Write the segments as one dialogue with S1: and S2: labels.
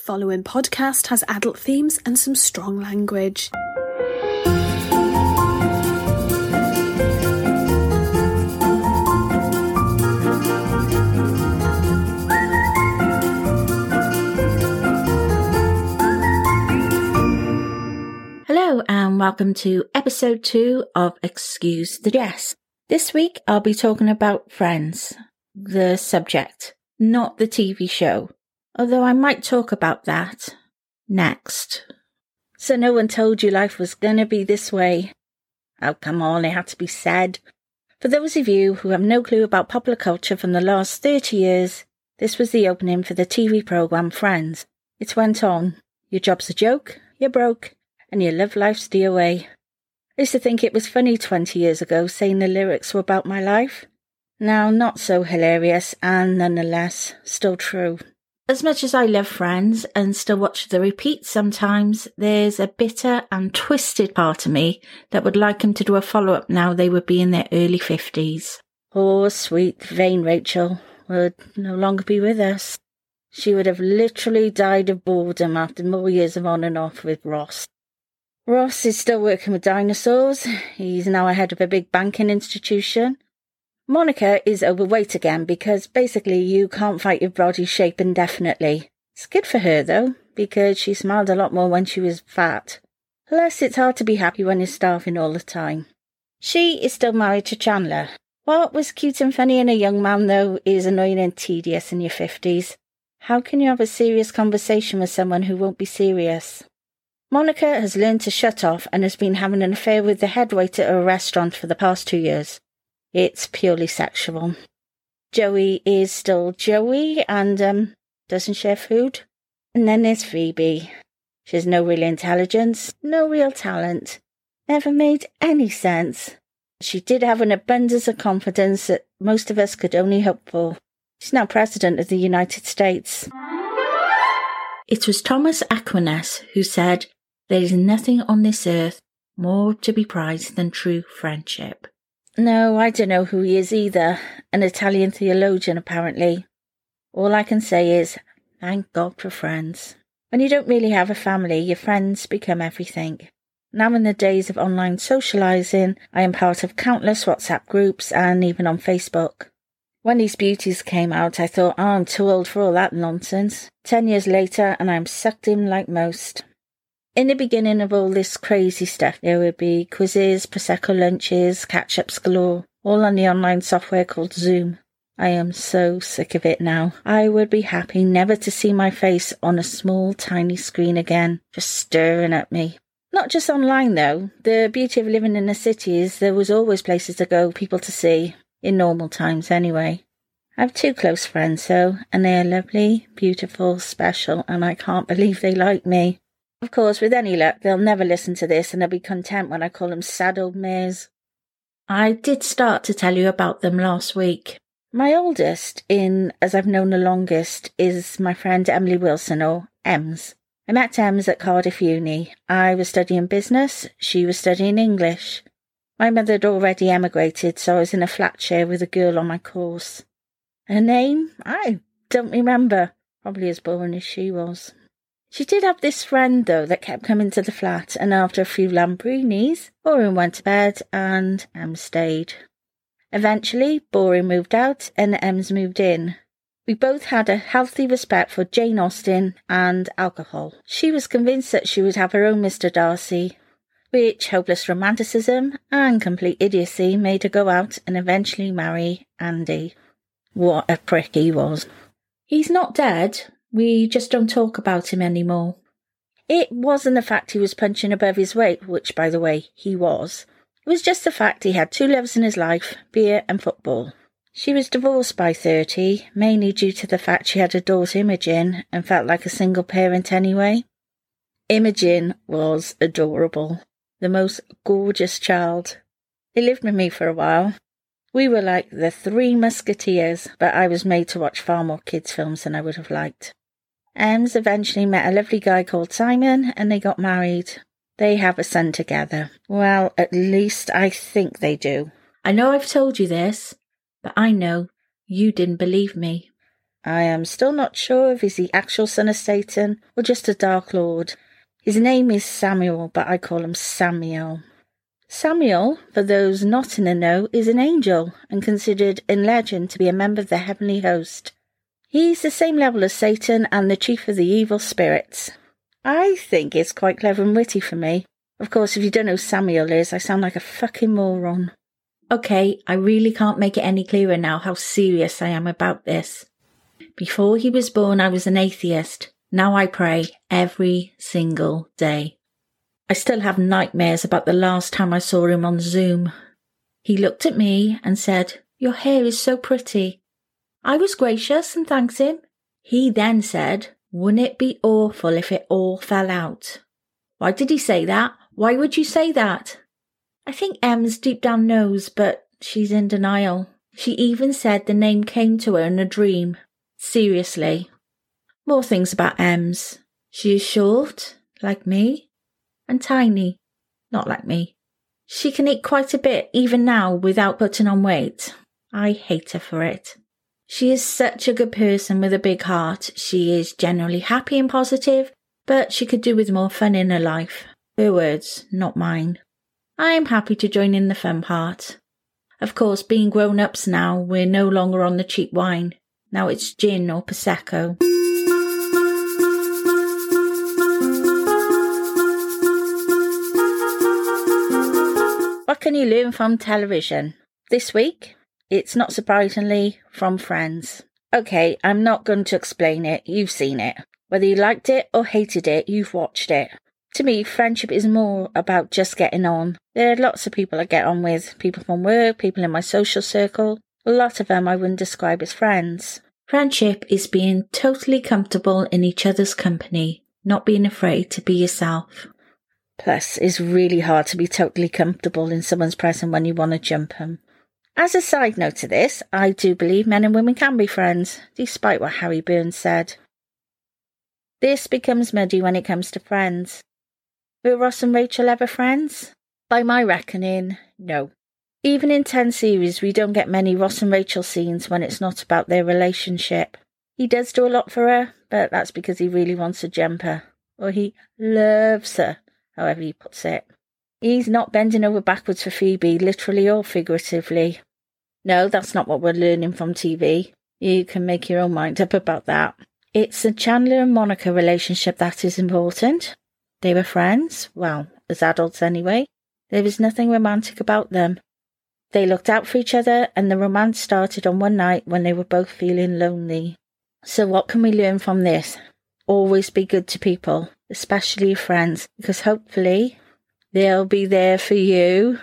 S1: following podcast has adult themes and some strong language.
S2: Hello, and welcome to episode two of Excuse the Jess. This week I'll be talking about Friends, the subject, not the TV show, although I might talk about that next. So, no one told you life was gonna be this way. Oh, come on, it had to be said. For those of you who have no clue about popular culture from the last 30 years, this was the opening for the TV programme Friends. It went on. Your job's a joke, you're broke, and you live life's DOA. I used to think it was funny 20 years ago saying the lyrics were about my life. Now, not so hilarious, and nonetheless, still true. As much as I love Friends and still watch the repeats sometimes, there's a bitter and twisted part of me that would like them to do a follow up now they would be in their early 50s. Poor, sweet, vain Rachel would no longer be with us. She would have literally died of boredom after more years of on and off with Ross. Ross is still working with dinosaurs. He's now ahead of a big banking institution. Monica is overweight again because basically you can't fight your body shape indefinitely. It's good for her though, because she smiled a lot more when she was fat. Plus, it's hard to be happy when you're starving all the time. She is still married to Chandler. What was cute and funny in a young man, though, is annoying and tedious in your 50s. How can you have a serious conversation with someone who won't be serious? Monica has learned to shut off and has been having an affair with the head waiter at a restaurant for the past two years. It's purely sexual. Joey is still Joey and um, doesn't share food. And then there's Phoebe. She has no real intelligence, no real talent, never made any sense. She did have an abundance of confidence that most of us could only hope for. She's now President of the United States. It was Thomas Aquinas who said, There is nothing on this earth more to be prized than true friendship. No, I don't know who he is either. An Italian theologian, apparently. All I can say is, thank God for friends. When you don't really have a family, your friends become everything. Now, in the days of online socializing, I am part of countless WhatsApp groups and even on Facebook. When these beauties came out, I thought, oh, I'm too old for all that nonsense. Ten years later, and I'm sucked in like most. In the beginning of all this crazy stuff, there would be quizzes, Prosecco lunches, catch ups galore, all on the online software called Zoom. I am so sick of it now. I would be happy never to see my face on a small, tiny screen again, just staring at me. Not just online though. The beauty of living in a city is there was always places to go, people to see, in normal times anyway. I have two close friends though, and they are lovely, beautiful, special, and I can't believe they like me. Of course, with any luck, they'll never listen to this and they'll be content when I call them sad old mares. I did start to tell you about them last week. My oldest, in as I've known the longest, is my friend Emily Wilson, or Ems. I met Ems at Cardiff Uni. I was studying business, she was studying English. My mother had already emigrated, so I was in a flat share with a girl on my course. Her name? I don't remember. Probably as boring as she was. She did have this friend, though, that kept coming to the flat, and after a few Lambrinis, Boring went to bed and Em stayed. Eventually, Boring moved out and Ems moved in. We both had a healthy respect for Jane Austen and alcohol. She was convinced that she would have her own Mr. Darcy, which hopeless romanticism and complete idiocy made her go out and eventually marry Andy. What a prick he was. He's not dead, we just don't talk about him anymore. It wasn't the fact he was punching above his weight, which, by the way, he was. It was just the fact he had two loves in his life beer and football. She was divorced by 30, mainly due to the fact she had a daughter Imogen and felt like a single parent anyway. Imogen was adorable, the most gorgeous child. They lived with me for a while. We were like the three musketeers, but I was made to watch far more kids' films than I would have liked. Ems eventually met a lovely guy called Simon and they got married. They have a son together. Well, at least I think they do. I know I've told you this, but I know you didn't believe me. I am still not sure if he's the actual son of Satan or just a Dark Lord. His name is Samuel, but I call him Samael. Samael, for those not in the know, is an angel and considered in legend to be a member of the heavenly host. He's the same level as Satan and the chief of the evil spirits. I think it's quite clever and witty for me. Of course, if you don't know Samael is, I sound like a fucking moron. Okay, I really can't make it any clearer now how serious I am about this. Before he was born, I was an atheist. Now I pray every single day. I still have nightmares about the last time I saw him on Zoom. He looked at me and said, Your hair is so pretty. I was gracious and thanked him. He then said, Wouldn't it be awful if it all fell out? Why did he say that? Why would you say that? I think Ems deep down knows, but she's in denial. She even said the name came to her in a dream. Seriously. More things about Ems. She is short, like me, and tiny, not like me. She can eat quite a bit even now without putting on weight. I hate her for it. She is such a good person with a big heart. She is generally happy and positive, but she could do with more fun in her life. Her words, not mine. I am happy to join in the fun part. Of course, being grown ups now, we're no longer on the cheap wine. Now it's gin or Prosecco. What can you learn from television? This week, it's not surprisingly from Friends. Okay, I'm not going to explain it, you've seen it. Whether you liked it or hated it, you've watched it. To me, friendship is more about just getting on. There are lots of people I get on with people from work, people in my social circle, a lot of them I wouldn't describe as friends. Friendship is being totally comfortable in each other's company, not being afraid to be yourself. Plus, it's really hard to be totally comfortable in someone's presence when you want to jump them. As a side note to this, I do believe men and women can be friends, despite what Harry Burns said. This becomes muddy when it comes to friends. Were Ross and Rachel ever friends? By my reckoning, no. Even in 10 series, we don't get many Ross and Rachel scenes when it's not about their relationship. He does do a lot for her, but that's because he really wants to jump her. Or he loves her, however he puts it. He's not bending over backwards for Phoebe, literally or figuratively. No, that's not what we're learning from TV. You can make your own mind up about that. It's the Chandler and Monica relationship that is important. They were friends, well, as adults anyway. There was nothing romantic about them. They looked out for each other, and the romance started on one night when they were both feeling lonely. So, what can we learn from this? Always be good to people, especially your friends, because hopefully they'll be there for you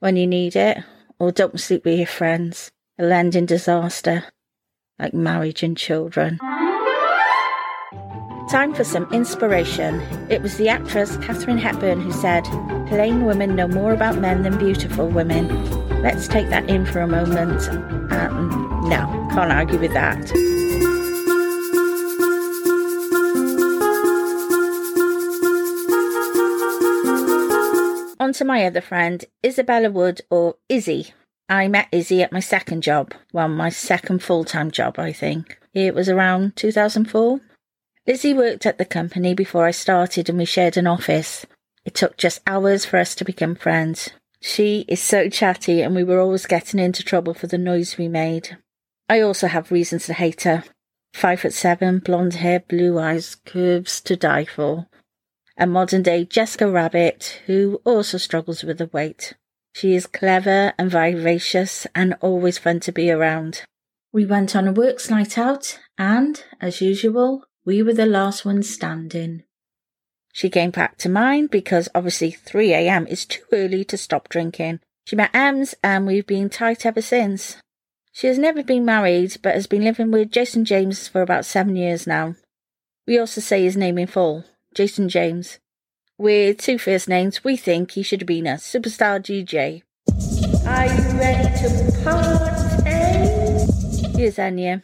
S2: when you need it. Or don't sleep with your friends. It'll end in disaster, like marriage and children. Time for some inspiration. It was the actress Katharine Hepburn who said, Plain women know more about men than beautiful women. Let's take that in for a moment. Um, no, can't argue with that. To my other friend, Isabella Wood, or Izzy. I met Izzy at my second job, well, my second full time job, I think. It was around 2004. Izzy worked at the company before I started and we shared an office. It took just hours for us to become friends. She is so chatty and we were always getting into trouble for the noise we made. I also have reasons to hate her. Five foot seven, blonde hair, blue eyes, curves to die for. A modern day Jessica Rabbit who also struggles with the weight. She is clever and vivacious and always fun to be around. We went on a works night out and, as usual, we were the last ones standing. She came back to mine because obviously 3 a.m. is too early to stop drinking. She met Ems and we've been tight ever since. She has never been married but has been living with Jason James for about seven years now. We also say his name in full, Jason James. With two first names, we think he should have been a superstar DJ. Are you ready to party? Here's Anya.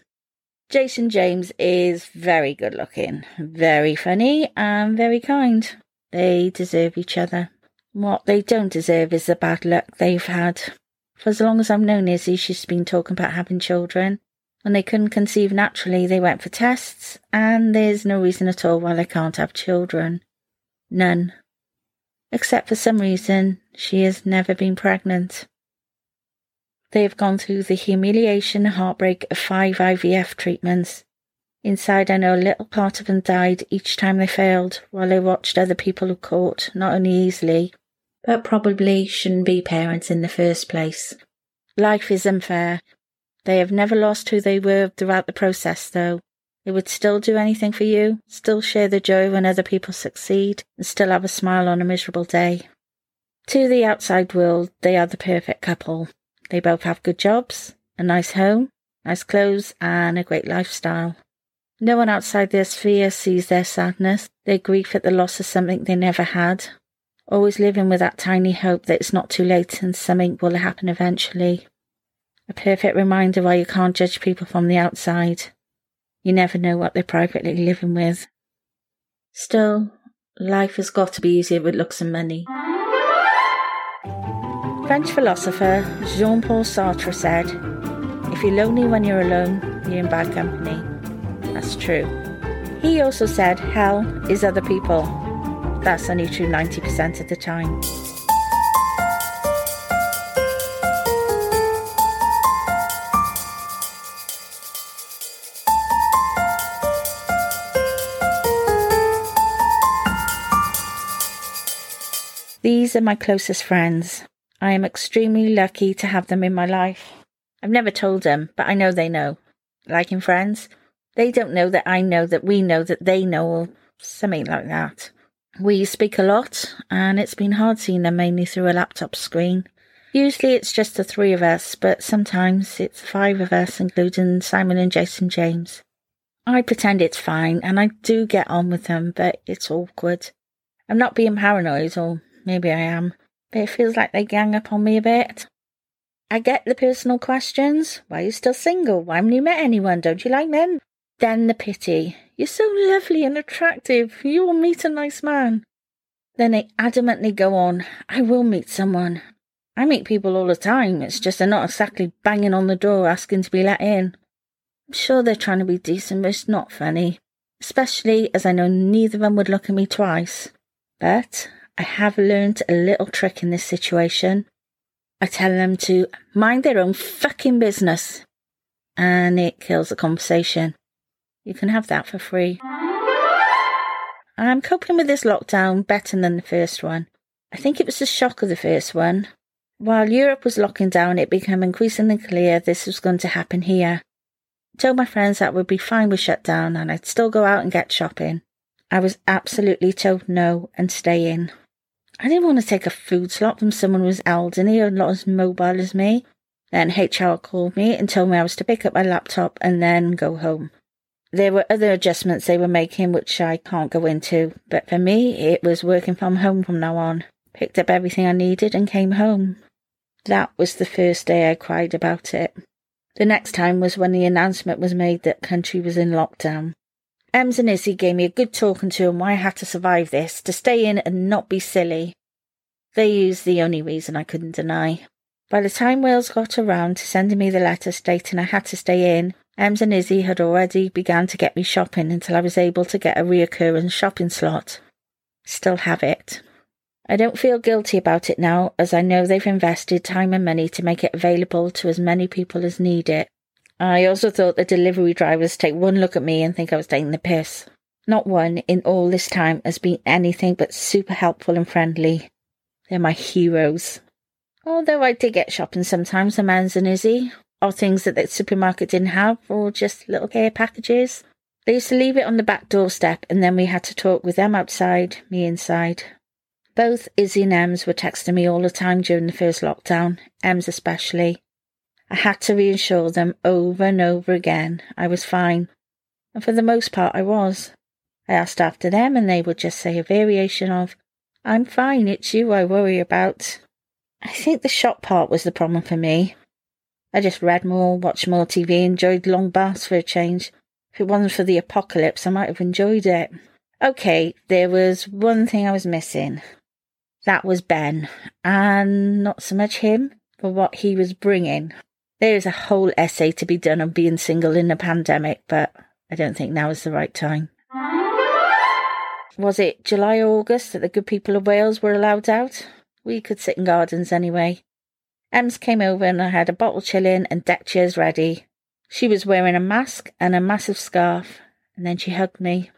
S2: Jason James is very good looking, very funny, and very kind. They deserve each other. What they don't deserve is the bad luck they've had. For as long as I've known Izzy, she's been talking about having children. When they couldn't conceive naturally, they went for tests, and there's no reason at all why they can't have children. None. Except for some reason, she has never been pregnant. They have gone through the humiliation and heartbreak of five IVF treatments. Inside, I know a little part of them died each time they failed, while they watched other people who caught, not only easily, but probably shouldn't be parents in the first place. Life is unfair. They have never lost who they were throughout the process, though. They would still do anything for you, still share the joy when other people succeed, and still have a smile on a miserable day. To the outside world, they are the perfect couple. They both have good jobs, a nice home, nice clothes, and a great lifestyle. No one outside their sphere sees their sadness, their grief at the loss of something they never had, always living with that tiny hope that it's not too late and something will happen eventually. A perfect reminder why you can't judge people from the outside. You never know what they're privately living with. Still, life has got to be easier with looks and money. French philosopher Jean Paul Sartre said, If you're lonely when you're alone, you're in bad company. That's true. He also said, Hell is other people. That's only true 90% of the time. These are my closest friends. I am extremely lucky to have them in my life. I've never told them, but I know they know. Like in Friends, they don't know that I know that we know that they know, or something like that. We speak a lot, and it's been hard seeing them mainly through a laptop screen. Usually it's just the three of us, but sometimes it's five of us, including Simon and Jason James. I pretend it's fine, and I do get on with them, but it's awkward. I'm not being paranoid, or maybe I am but it feels like they gang up on me a bit. I get the personal questions. Why are you still single? Why haven't you met anyone? Don't you like men? Then the pity. You're so lovely and attractive. You will meet a nice man. Then they adamantly go on. I will meet someone. I meet people all the time. It's just they're not exactly banging on the door asking to be let in. I'm sure they're trying to be decent, but it's not funny. Especially as I know neither of them would look at me twice. But I have learned a little trick in this situation. I tell them to mind their own fucking business, and it kills the conversation. You can have that for free. I'm coping with this lockdown better than the first one. I think it was the shock of the first one. While Europe was locking down, it became increasingly clear this was going to happen here. I told my friends that would be fine with shutdown and I'd still go out and get shopping. I was absolutely told no and stay in. I didn't want to take a food slot from someone who was elderly or not as mobile as me. Then HR called me and told me I was to pick up my laptop and then go home. There were other adjustments they were making which I can't go into, but for me it was working from home from now on. Picked up everything I needed and came home. That was the first day I cried about it. The next time was when the announcement was made that country was in lockdown. Ems and Izzy gave me a good talking to on why I had to survive this, to stay in and not be silly. They used the only reason I couldn't deny. By the time Wales got around to sending me the letter stating I had to stay in, Ems and Izzy had already begun to get me shopping until I was able to get a reoccurring shopping slot. Still have it. I don't feel guilty about it now, as I know they've invested time and money to make it available to as many people as need it. I also thought the delivery drivers take one look at me and think I was taking the piss. Not one in all this time has been anything but super helpful and friendly. They're my heroes. Although I did get shopping sometimes from Ems and Izzy, or things that the supermarket didn't have, or just little care packages. They used to leave it on the back doorstep, and then we had to talk with them outside, me inside. Both Izzy and Ems were texting me all the time during the first lockdown, Ems especially. I had to reassure them over and over again I was fine. And for the most part, I was. I asked after them, and they would just say a variation of, I'm fine, it's you I worry about. I think the shop part was the problem for me. I just read more, watched more TV, enjoyed long baths for a change. If it wasn't for the apocalypse, I might have enjoyed it. Okay, there was one thing I was missing. That was Ben, and not so much him, but what he was bringing. There's a whole essay to be done on being single in a pandemic, but I don't think now is the right time. Was it July or August that the good people of Wales were allowed out? We could sit in gardens anyway. Ems came over and I had a bottle chilling and deck chairs ready. She was wearing a mask and a massive scarf, and then she hugged me.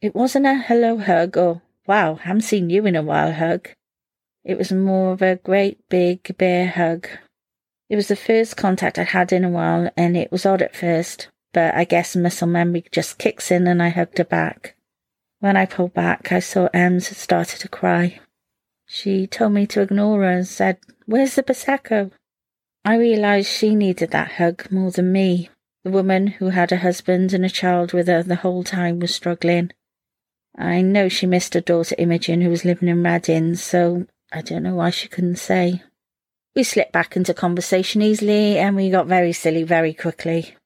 S2: It wasn't a hello hug or wow, haven't seen you in a while hug. It was more of a great big bear hug. It was the first contact I'd had in a while, and it was odd at first, but I guess muscle memory just kicks in and I hugged her back. When I pulled back, I saw Ems had started to cry. She told me to ignore her and said, Where's the Prosecco? I realised she needed that hug more than me. The woman who had a husband and a child with her the whole time was struggling. I know she missed her daughter Imogen, who was living in Reading, so I don't know why she couldn't say. We slipped back into conversation easily and we got very silly very quickly.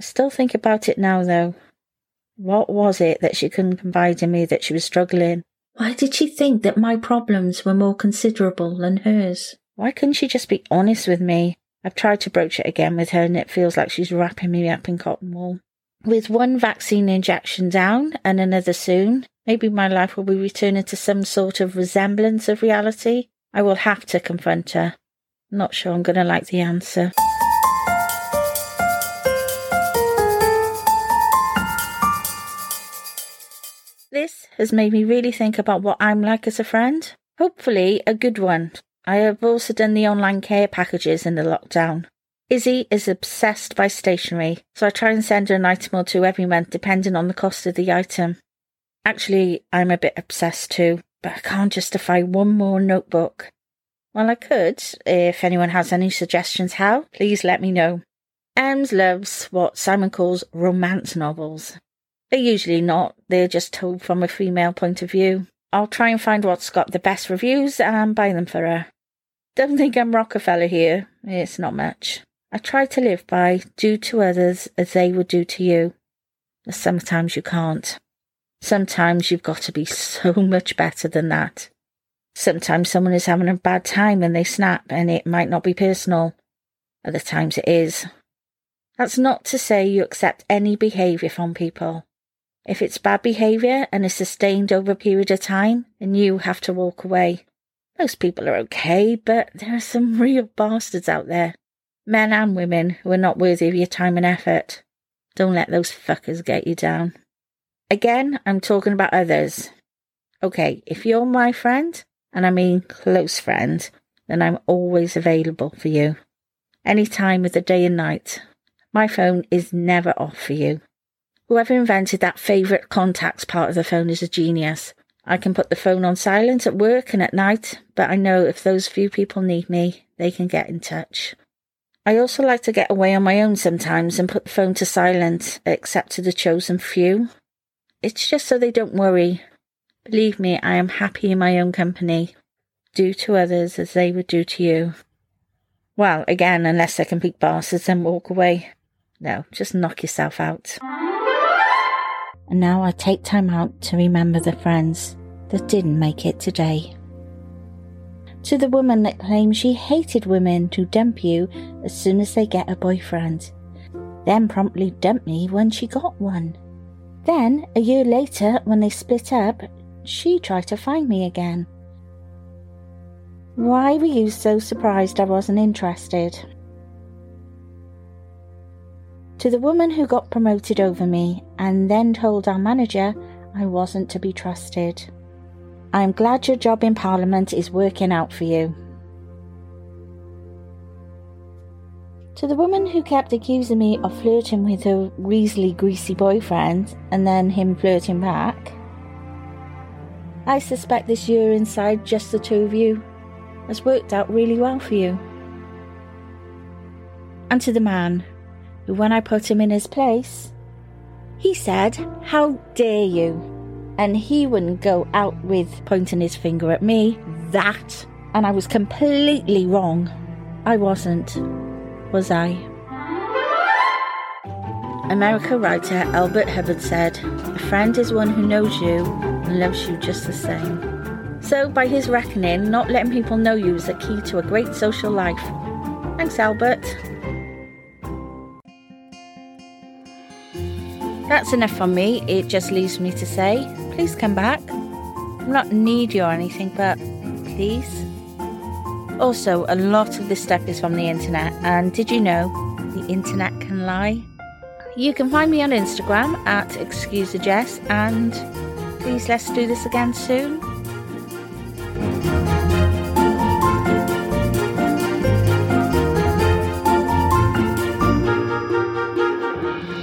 S2: I still think about it now, though. What was it that she couldn't confide in me that she was struggling? Why did she think that my problems were more considerable than hers? Why couldn't she just be honest with me? I've tried to broach it again with her and it feels like she's wrapping me up in cotton wool. With one vaccine injection down and another soon, maybe my life will be returning to some sort of resemblance of reality. I will have to confront her. Not sure I'm going to like the answer. This has made me really think about what I'm like as a friend. Hopefully, a good one. I have also done the online care packages in the lockdown. Izzy is obsessed by stationery, so I try and send her an item or two every month depending on the cost of the item. Actually, I'm a bit obsessed too, but I can't justify one more notebook. Well, I could. If anyone has any suggestions how, please let me know. Ems loves what Simon calls romance novels. They're usually not, they're just told from a female point of view. I'll try and find what's got the best reviews and buy them for her. Don't think I'm Rockefeller here, it's not much. I try to live by do to others as they would do to you. Sometimes you can't. Sometimes you've got to be so much better than that. Sometimes someone is having a bad time and they snap, and it might not be personal. Other times it is. That's not to say you accept any behaviour from people. If it's bad behaviour and is sustained over a period of time, then you have to walk away. Most people are okay, but there are some real bastards out there. Men and women who are not worthy of your time and effort. Don't let those fuckers get you down. Again, I'm talking about others. Okay, if you're my friend, and I mean close friend, then I'm always available for you. Any time of the day and night. My phone is never off for you. Whoever invented that favourite contacts part of the phone is a genius. I can put the phone on silent at work and at night, but I know if those few people need me, they can get in touch. I also like to get away on my own sometimes and put the phone to silent, except to the chosen few. It's just so they don't worry, Believe me, I am happy in my own company. Do to others as they would do to you. Well, again, unless they're complete bastards, then walk away. No, just knock yourself out. And now I take time out to remember the friends that didn't make it today. To the woman that claims she hated women who dump you as soon as they get a boyfriend, then promptly dumped me when she got one. Then, a year later, when they split up, she tried to find me again. Why were you so surprised I wasn't interested? To the woman who got promoted over me and then told our manager I wasn't to be trusted. I am glad your job in Parliament is working out for you. To the woman who kept accusing me of flirting with her greasy, greasy boyfriend and then him flirting back, I suspect this year inside just the two of you has worked out really well for you. And to the man who, when I put him in his place, he said, How dare you? And he wouldn't go out with pointing his finger at me. That. And I was completely wrong. I wasn't. Was I? America writer Albert Hubbard said, A friend is one who knows you and loves you just the same. So, by his reckoning, not letting people know you is the key to a great social life. Thanks, Albert. That's enough from me. It just leaves me to say, please come back. I'm not needy or anything, but please. Also, a lot of this stuff is from the internet, and did you know the internet can lie? You can find me on Instagram at Excuse the Jess, and please let's do this again soon.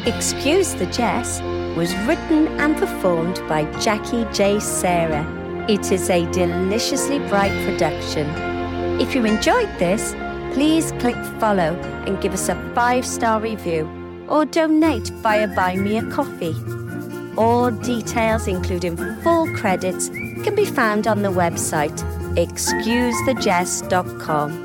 S3: Excuse the Jess was written and performed by Jacquie J. Sarah. It is a deliciously bright production. If you enjoyed this, please click follow and give us a five star review or donate via Buy Me a Coffee. All details, including full credits, can be found on the website excusethejess.com.